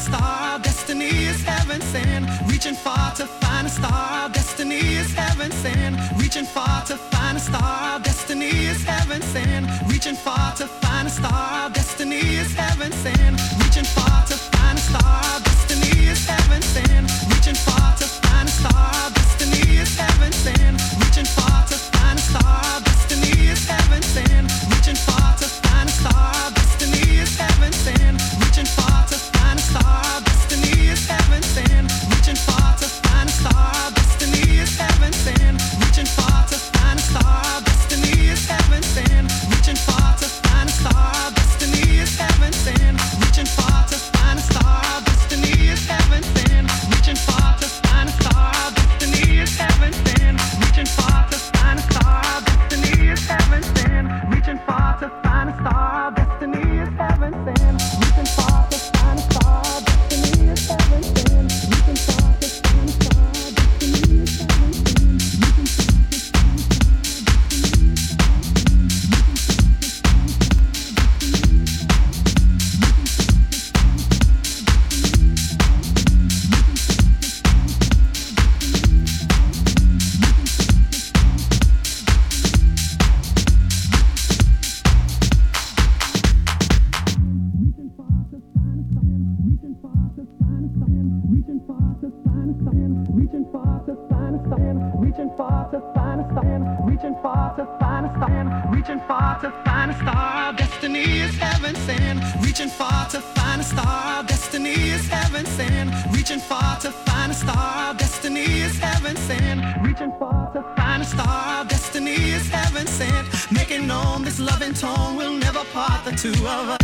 star, destiny is heaven sent. Reaching far to find a star, destiny is heaven sent. Reaching far to find a star, destiny is heaven sent. Reaching far to find a star, destiny is heaven sent. Reaching far to find a star. Far to find a stand, reaching far to find a stand, reaching far to find a star. Destiny is heaven sent, reaching far to find a star. Destiny is heaven sent, reaching far to find a star. Destiny is heaven sent, reaching far to find a star. Destiny is heaven sent, making known this loving tone will never part the two of us.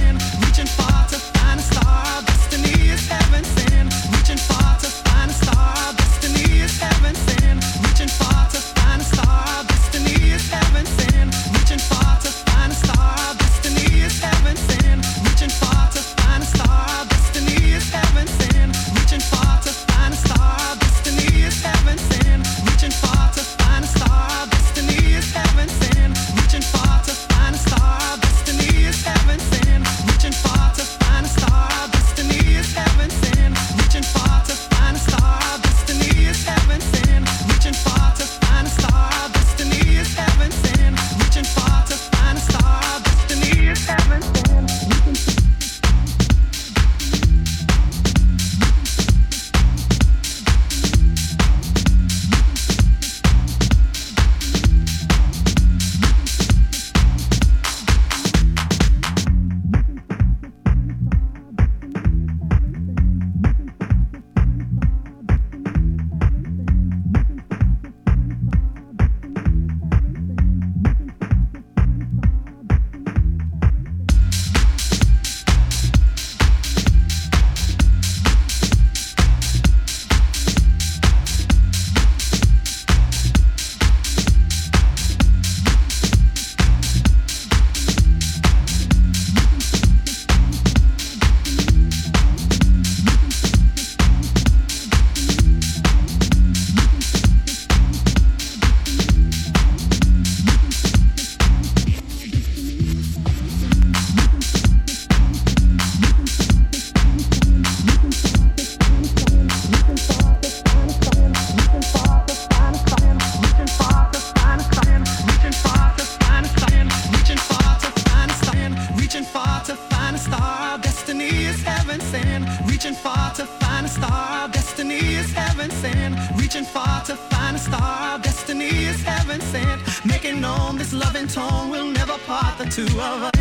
Star, destiny is heaven sent. Reaching far to find a star, destiny is heaven sent. Making known this loving tone will never part the two of us.